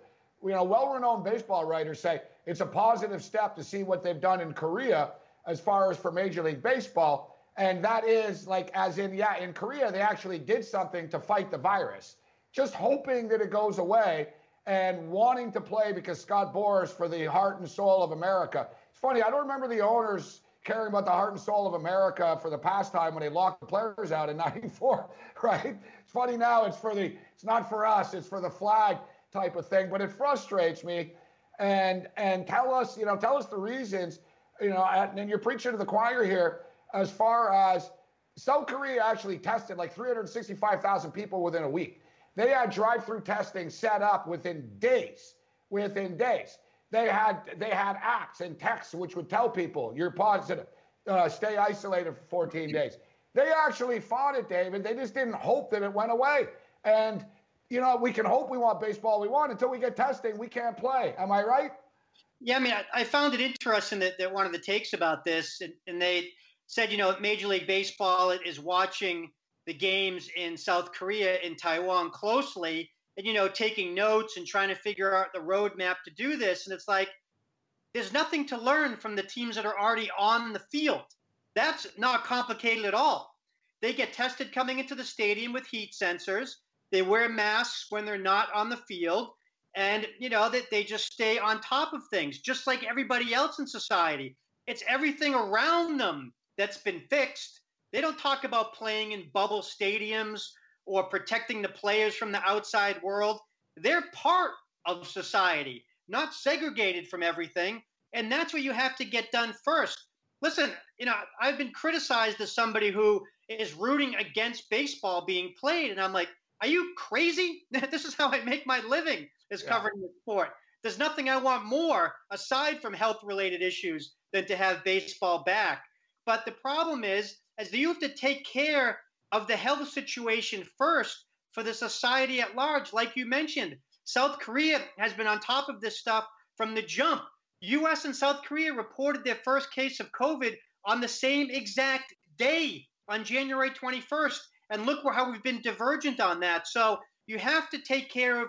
you know, well-renowned baseball writers say it's a positive step to see what they've done in Korea as far as for Major League Baseball. And that is like, as in, yeah, in Korea, they actually did something to fight the virus just hoping that it goes away and wanting to play because Scott Boras for the heart and soul of America. It's funny, I don't remember the owners caring about the heart and soul of America for the pastime when they locked the players out in [laughs] 94, right? It's funny now, it's for the it's not for us, it's for the flag type of thing, but it frustrates me. and and tell us, you know, tell us the reasons, you know, and you're preaching to the choir here as far as South Korea actually tested like 365,000 people within a week. They had drive-through testing set up within days. Within days, they had they had apps and texts which would tell people you're positive, uh, stay isolated for 14 days. They actually fought it, David. They just didn't hope that it went away. And you know, we can hope we want baseball we want until we get testing. We can't play. Am I right? Yeah, I mean, I, I found it interesting that, that one of the takes about this, and, and they said, you know, Major League Baseball is watching the games in South Korea and Taiwan closely, and you know, taking notes and trying to figure out the roadmap to do this. And it's like, there's nothing to learn from the teams that are already on the field. That's not complicated at all. They get tested coming into the stadium with heat sensors. They wear masks when they're not on the field. And, you know, that they just stay on top of things, just like everybody else in society. It's everything around them that's been fixed. They don't talk about playing in bubble stadiums or protecting the players from the outside world. They're part of society, not segregated from everything. And that's what you have to get done first. Listen, you know, I've been criticized as somebody who is rooting against baseball being played. And I'm like, are you crazy? [laughs] this is how I make my living is yeah. covering the sport. There's nothing I want more aside from health related issues than to have baseball back. But the problem is, as you have to take care of the health situation first for the society at large, like you mentioned. South Korea has been on top of this stuff from the jump. US and South Korea reported their first case of COVID on the same exact day on January 21st. And look how we've been divergent on that. So you have to take care of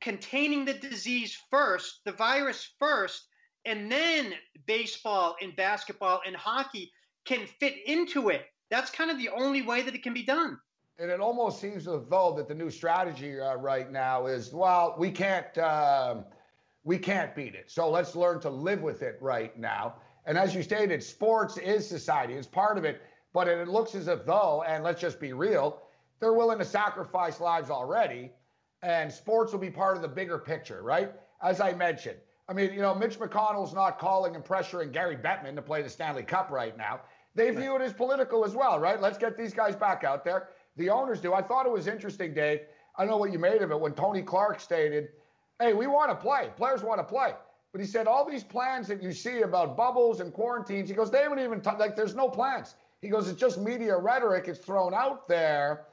containing the disease first, the virus first, and then baseball and basketball and hockey can fit into it. That's kind of the only way that it can be done. And it almost seems as though that the new strategy uh, right now is, well, we can't, um, we can't beat it. So let's learn to live with it right now. And as you stated, sports is society; it's part of it. But it looks as if though, and let's just be real, they're willing to sacrifice lives already, and sports will be part of the bigger picture, right? As I mentioned, I mean, you know, Mitch McConnell's not calling and pressuring Gary Bettman to play the Stanley Cup right now. They view it as political as well, right? Let's get these guys back out there. The owners do. I thought it was interesting, Dave. I don't know what you made of it when Tony Clark stated, hey, we want to play. Players want to play. But he said all these plans that you see about bubbles and quarantines, he goes, they haven't even, t- like, there's no plans. He goes, it's just media rhetoric. It's thrown out there.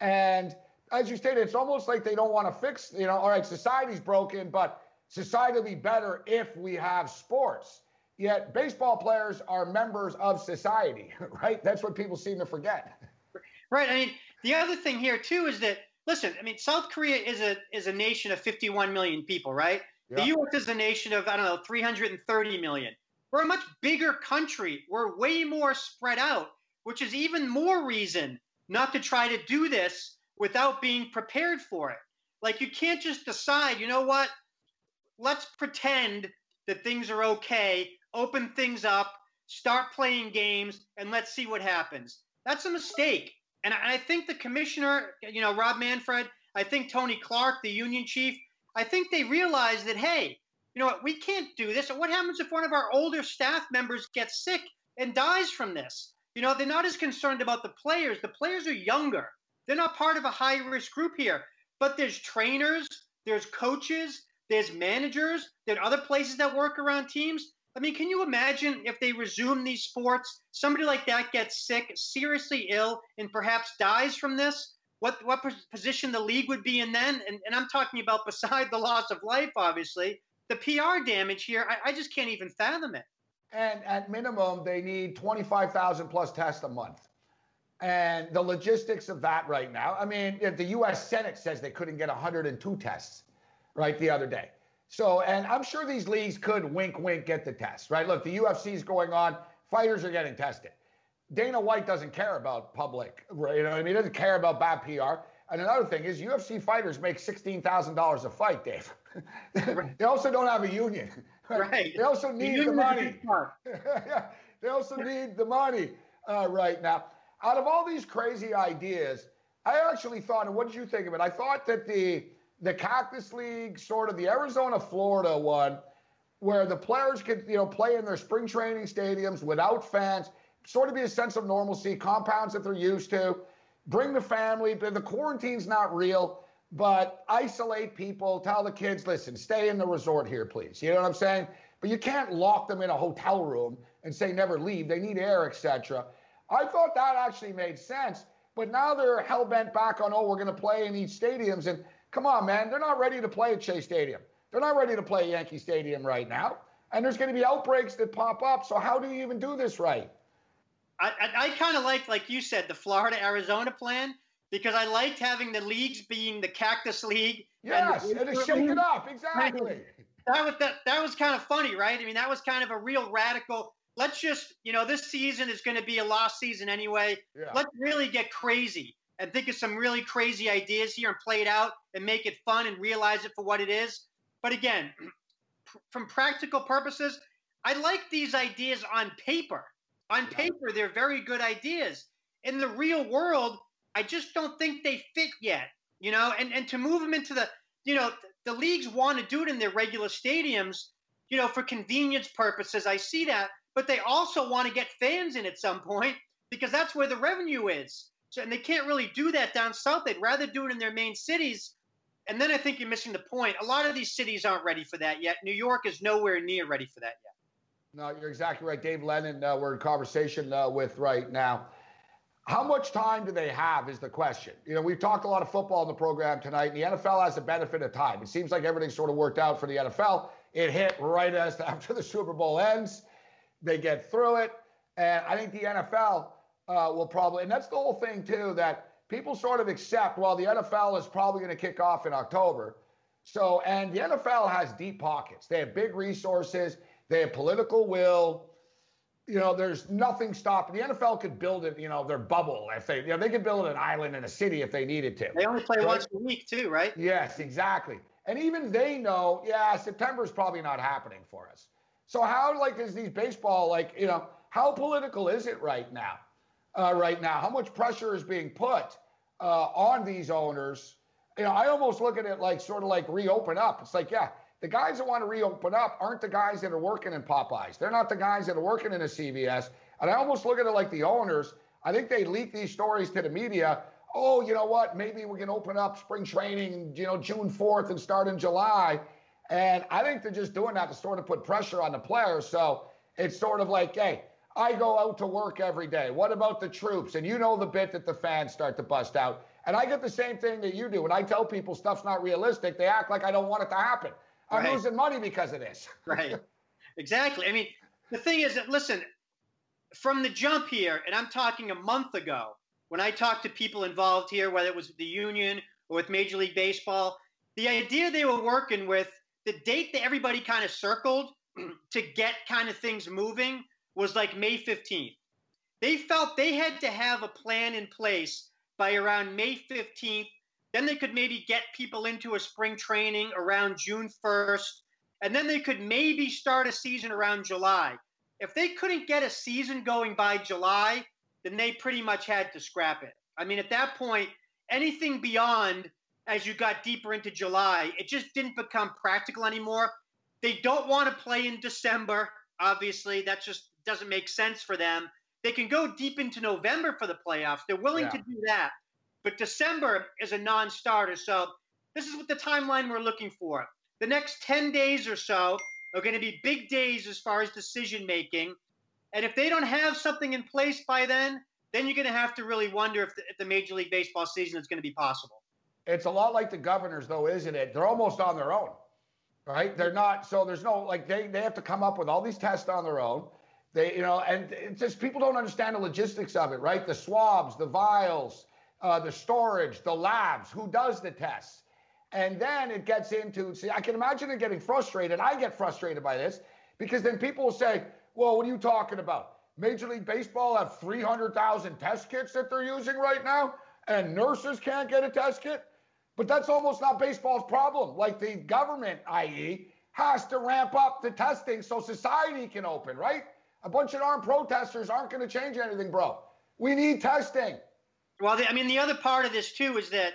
And as you stated, it's almost like they don't want to fix, you know, all right, society's broken, but society will be better if we have sports. Yet baseball players are members of society, [laughs] right? That's what people seem to forget. Right. I mean, the other thing here too is that listen, I mean, South Korea is a is a nation of 51 million people, right? Yeah. The U.S. is a nation of I don't know 330 million. We're a much bigger country. We're way more spread out which is even more reason not to try to do this without being prepared for it. Like you can't just decide, you know what? Let's pretend that things are okay, open things up, start playing games, and let's see what happens. That's a mistake. And I think the commissioner, you know, Rob Manfred, I think Tony Clark, the union chief, I think they realize that, hey, you know what, we can't do this. What happens if one of our older staff members gets sick and dies from this? You know, they're not as concerned about the players. The players are younger. They're not part of a high risk group here. But there's trainers, there's coaches, there's managers, there are other places that work around teams. I mean, can you imagine if they resume these sports, somebody like that gets sick, seriously ill, and perhaps dies from this? What what position the league would be in then? And, and I'm talking about beside the loss of life, obviously, the PR damage here. I, I just can't even fathom it. And at minimum, they need 25,000 plus tests a month. And the logistics of that right now, I mean, the US Senate says they couldn't get 102 tests, right, the other day. So, and I'm sure these leagues could wink, wink, get the test, right? Look, the UFC is going on, fighters are getting tested. Dana White doesn't care about public, right? You know what I mean? He doesn't care about bad PR. And another thing is, UFC fighters make $16,000 a fight, Dave. [laughs] they also don't have a union. Right. [laughs] They also need the, the money. [laughs] yeah. They also need the money uh, right now. Out of all these crazy ideas, I actually thought, and what did you think of it? I thought that the the Cactus League, sort of the Arizona Florida one, where the players could, you know, play in their spring training stadiums without fans, sort of be a sense of normalcy, compounds that they're used to, bring the family, but the quarantine's not real, but isolate people, tell the kids, listen, stay in the resort here, please. You know what I'm saying? But you can't lock them in a hotel room and say never leave. They need air, etc. I thought that actually made sense. But now they're hell bent back on, oh, we're going to play in these stadiums. And come on, man, they're not ready to play at Shea Stadium. They're not ready to play Yankee Stadium right now. And there's going to be outbreaks that pop up. So how do you even do this right? I, I, I kind of like, like you said, the Florida Arizona plan because I liked having the leagues being the Cactus League. Yes, and, and to shake it up, exactly. That was that, that was kind of funny, right? I mean, that was kind of a real radical. Let's just, you know, this season is going to be a lost season anyway. Yeah. Let's really get crazy and think of some really crazy ideas here and play it out and make it fun and realize it for what it is. But again, [clears throat] from practical purposes, I like these ideas on paper. On paper, they're very good ideas. In the real world, I just don't think they fit yet. You know, and, and to move them into the, you know, the leagues want to do it in their regular stadiums, you know, for convenience purposes. I see that, but they also want to get fans in at some point because that's where the revenue is. And they can't really do that down south. They'd rather do it in their main cities. And then I think you're missing the point. A lot of these cities aren't ready for that yet. New York is nowhere near ready for that yet. No, you're exactly right. Dave Lennon, uh, we're in conversation uh, with right now. How much time do they have is the question. You know, we've talked a lot of football in the program tonight, and the NFL has the benefit of time. It seems like everything sort of worked out for the NFL. It hit right as [laughs] after the Super Bowl ends. They get through it, and I think the NFL uh, will probably, and that's the whole thing too, that people sort of accept. Well, the NFL is probably going to kick off in October. So, and the NFL has deep pockets. They have big resources. They have political will. You know, there's nothing stopping. The NFL could build it, you know, their bubble if they, you know, they could build an island in a city if they needed to. They only play once a week too, right? Yes, exactly. And even they know, yeah, September is probably not happening for us. So how like is these baseball like, you know, how political is it right now? Uh, right now, how much pressure is being put uh, on these owners? You know, I almost look at it like sort of like reopen up. It's like, yeah, the guys that want to reopen up aren't the guys that are working in Popeyes. They're not the guys that are working in a CVS. And I almost look at it like the owners. I think they leak these stories to the media. Oh, you know what? Maybe we can open up spring training, you know, June 4th and start in July. And I think they're just doing that to sort of put pressure on the players. So it's sort of like, hey, I go out to work every day. What about the troops? And you know the bit that the fans start to bust out. And I get the same thing that you do. When I tell people stuff's not realistic, they act like I don't want it to happen. I'm right. losing money because of this. [laughs] right. Exactly. I mean, the thing is that, listen, from the jump here, and I'm talking a month ago, when I talked to people involved here, whether it was the union or with Major League Baseball, the idea they were working with, the date that everybody kind of circled [clears throat] to get kind of things moving was like May 15th. They felt they had to have a plan in place by around May 15th then they could maybe get people into a spring training around June 1st. And then they could maybe start a season around July. If they couldn't get a season going by July, then they pretty much had to scrap it. I mean, at that point, anything beyond as you got deeper into July, it just didn't become practical anymore. They don't want to play in December. Obviously, That's just doesn't make sense for them. They can go deep into November for the playoffs. They're willing yeah. to do that. But December is a non starter. So this is what the timeline we're looking for. The next 10 days or so are going to be big days as far as decision making. And if they don't have something in place by then, then you're going to have to really wonder if the, if the Major League Baseball season is going to be possible. It's a lot like the governors, though, isn't it? They're almost on their own, right? They're not. So there's no like they they have to come up with all these tests on their own. They you know, and it's just people don't understand the logistics of it, right? The swabs, the vials, uh, the storage, the labs, who does the tests. And then it gets into, see, I can imagine it getting frustrated. I get frustrated by this because then people will say, well, what are you talking about? Major League Baseball have 300,000 test kits that they're using right now, and nurses can't get a test kit. But that's almost not baseball's problem. Like the government, i.e., has to ramp up the testing so society can open, right? A bunch of armed protesters aren't going to change anything, bro. We need testing. Well, I mean, the other part of this too is that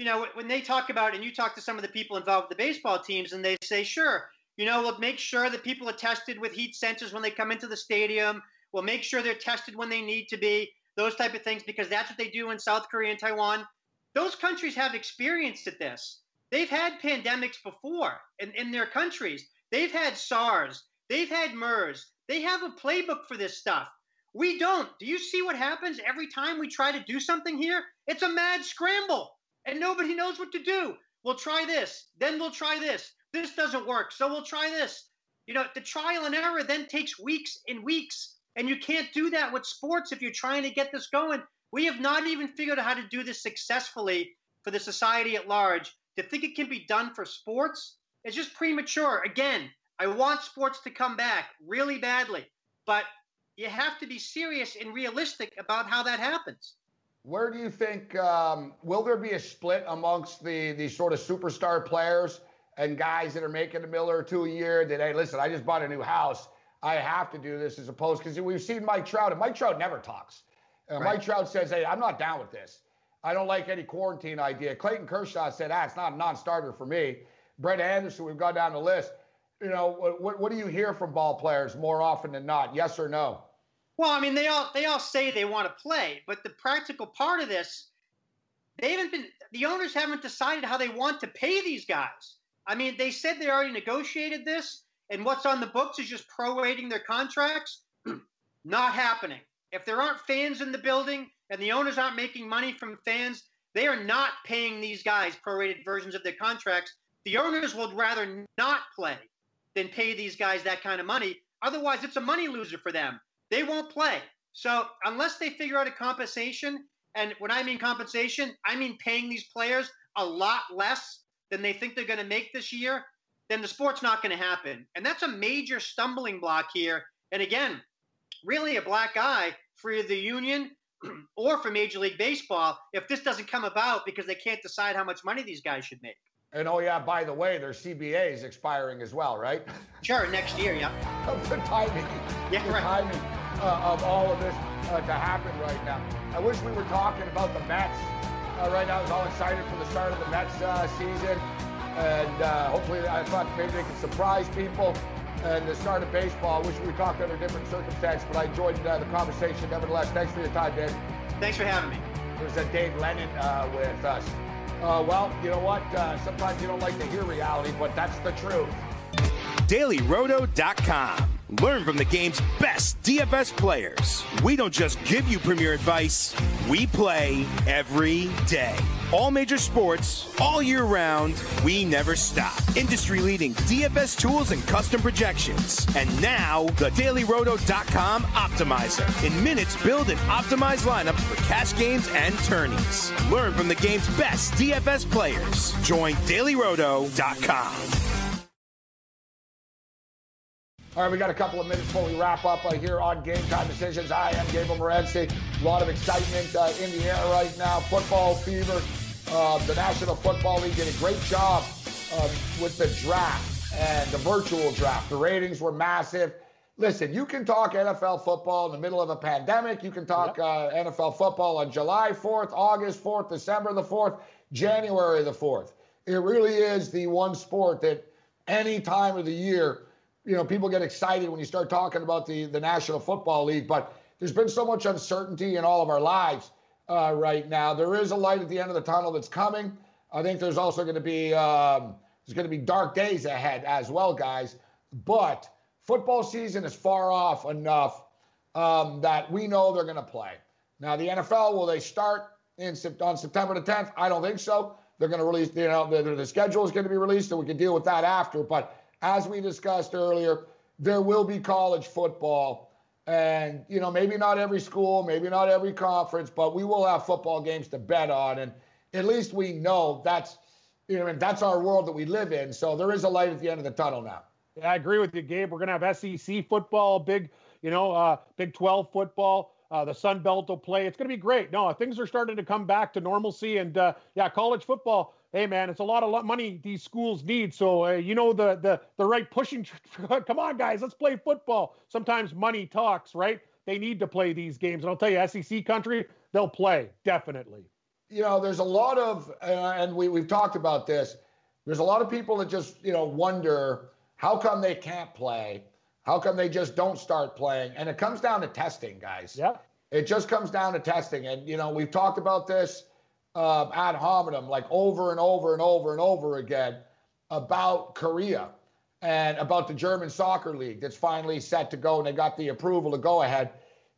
you know, when they talk about, and you talk to some of the people involved with the baseball teams, and they say, sure, you know, we'll make sure that people are tested with heat sensors when they come into the stadium. We'll make sure they're tested when they need to be, those type of things, because that's what they do in South Korea and Taiwan. Those countries have experience at this. They've had pandemics before in, in their countries. They've had SARS. They've had MERS. They have a playbook for this stuff. We don't. Do you see what happens every time we try to do something here? It's a mad scramble and nobody knows what to do. We'll try this, then we'll try this. This doesn't work, so we'll try this. You know, the trial and error then takes weeks and weeks, and you can't do that with sports if you're trying to get this going. We have not even figured out how to do this successfully for the society at large. To think it can be done for sports is just premature. Again, I want sports to come back really badly, but you have to be serious and realistic about how that happens. Where do you think um, will there be a split amongst the the sort of superstar players and guys that are making a miller or two a year? That hey, listen, I just bought a new house, I have to do this as opposed because we've seen Mike Trout and Mike Trout never talks. Uh, right. Mike Trout says, hey, I'm not down with this. I don't like any quarantine idea. Clayton Kershaw said, ah, it's not a non-starter for me. Brett Anderson, we've gone down the list. You know, what, what do you hear from ball players more often than not? Yes or no? Well, I mean, they all they all say they want to play, but the practical part of this, they haven't been. The owners haven't decided how they want to pay these guys. I mean, they said they already negotiated this, and what's on the books is just prorating their contracts. [clears throat] Not happening. If there aren't fans in the building and the owners aren't making money from fans, they are not paying these guys prorated versions of their contracts. The owners would rather not play than pay these guys that kind of money. Otherwise, it's a money loser for them they won't play. So unless they figure out a compensation, and when I mean compensation, I mean paying these players a lot less than they think they're going to make this year, then the sport's not going to happen. And that's a major stumbling block here. And again, really a black eye for the union [clears throat] or for Major League Baseball if this doesn't come about because they can't decide how much money these guys should make. And oh yeah, by the way, their CBA is expiring as well, right? [laughs] Sure, next year, yeah. the timing. Yeah, the right. timing uh, of all of this uh, to happen right now. I wish we were talking about the Mets. Uh, right now, I was all excited for the start of the Mets uh, season, and uh, hopefully, I thought maybe they could surprise people. And the start of baseball, I wish we were talking under different circumstances, but I enjoyed uh, the conversation nevertheless. Thanks for your time, Dave. Thanks for having me. There's a Dave Lennon with us. Uh, well, you know what? Uh, sometimes you don't like to hear reality, but that's the truth. DailyRoto.com. Learn from the game's best DFS players. We don't just give you premier advice, we play every day. All major sports, all year round, we never stop. Industry leading DFS tools and custom projections. And now, the DailyRoto.com Optimizer. In minutes, build and optimize lineups for cash games and tourneys. Learn from the game's best DFS players. Join DailyRoto.com. All right, we got a couple of minutes before we wrap up uh, here on Game Time Decisions. I am Gabriel Morency. A lot of excitement uh, in the air right now. Football fever. Uh, the National Football League did a great job uh, with the draft and the virtual draft. The ratings were massive. Listen, you can talk NFL football in the middle of a pandemic. You can talk yep. Uh, NFL football on July 4th, August 4th, December the 4th, January the 4th. It really is the one sport that any time of the year – you know, people get excited when you start talking about the, the National Football League, but there's been so much uncertainty in all of our lives uh, right now. There is a light at the end of the tunnel that's coming. I think there's also going to be um, there's going to be dark days ahead as well, guys. But football season is far off enough um, that we know they're going to play. Now, the NFL will they start in on September the 10th? I don't think so. They're going to release, you know, the, the schedule is going to be released, and we can deal with that after. But as we discussed earlier, there will be college football. And, you know, maybe not every school, maybe not every conference, but we will have football games to bet on. And at least we know that's, you know, that's our world that we live in. So there is a light at the end of the tunnel now. Yeah, I agree with you, Gabe. We're going to have SEC football, big, you know, uh, Big 12 football. Uh, the Sun Belt will play. It's going to be great. No, things are starting to come back to normalcy. And uh, yeah, college football hey man, it's a lot of money these schools need. So uh, you know the the the right pushing. [laughs] come on, guys, let's play football. Sometimes money talks, right? They need to play these games, and I'll tell you, SEC country, they'll play definitely. you know, there's a lot of, uh, and we, we've talked about this. There's a lot of people that just, you know, wonder how come they can't play? How come they just don't start playing? And it comes down to testing, guys. Yeah. It just comes down to testing. And, you know, we've talked about this uh, ad hominem like over and over and over and over again about Korea and about the German soccer league that's finally set to go and they got the approval to go ahead.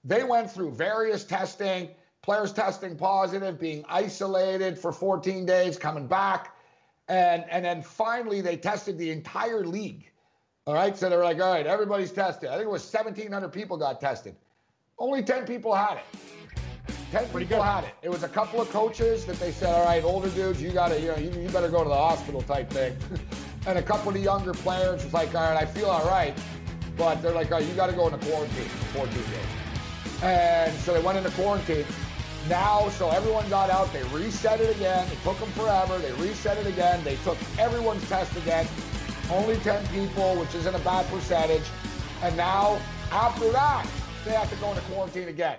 They went through various testing, players testing positive, being isolated for 14 days, coming back. And, and then finally, they tested the entire league. All right. So they're like, all right, everybody's tested. I think it was 1,700 people got tested. Only 10 people had it. 10 Pretty people good. had it. It was a couple of coaches that they said, all right, older dudes, you got to, you know, you, you better go to the hospital type thing. [laughs] and a couple of the younger players was like, all right, I feel all right. But they're like, all right, you got to go into quarantine for 14 days. And so they went into quarantine. Now, so everyone got out. They reset it again. It took them forever. They reset it again. They took everyone's test again. Only 10 people, which isn't a bad percentage. And now, after that, they have to go into quarantine again.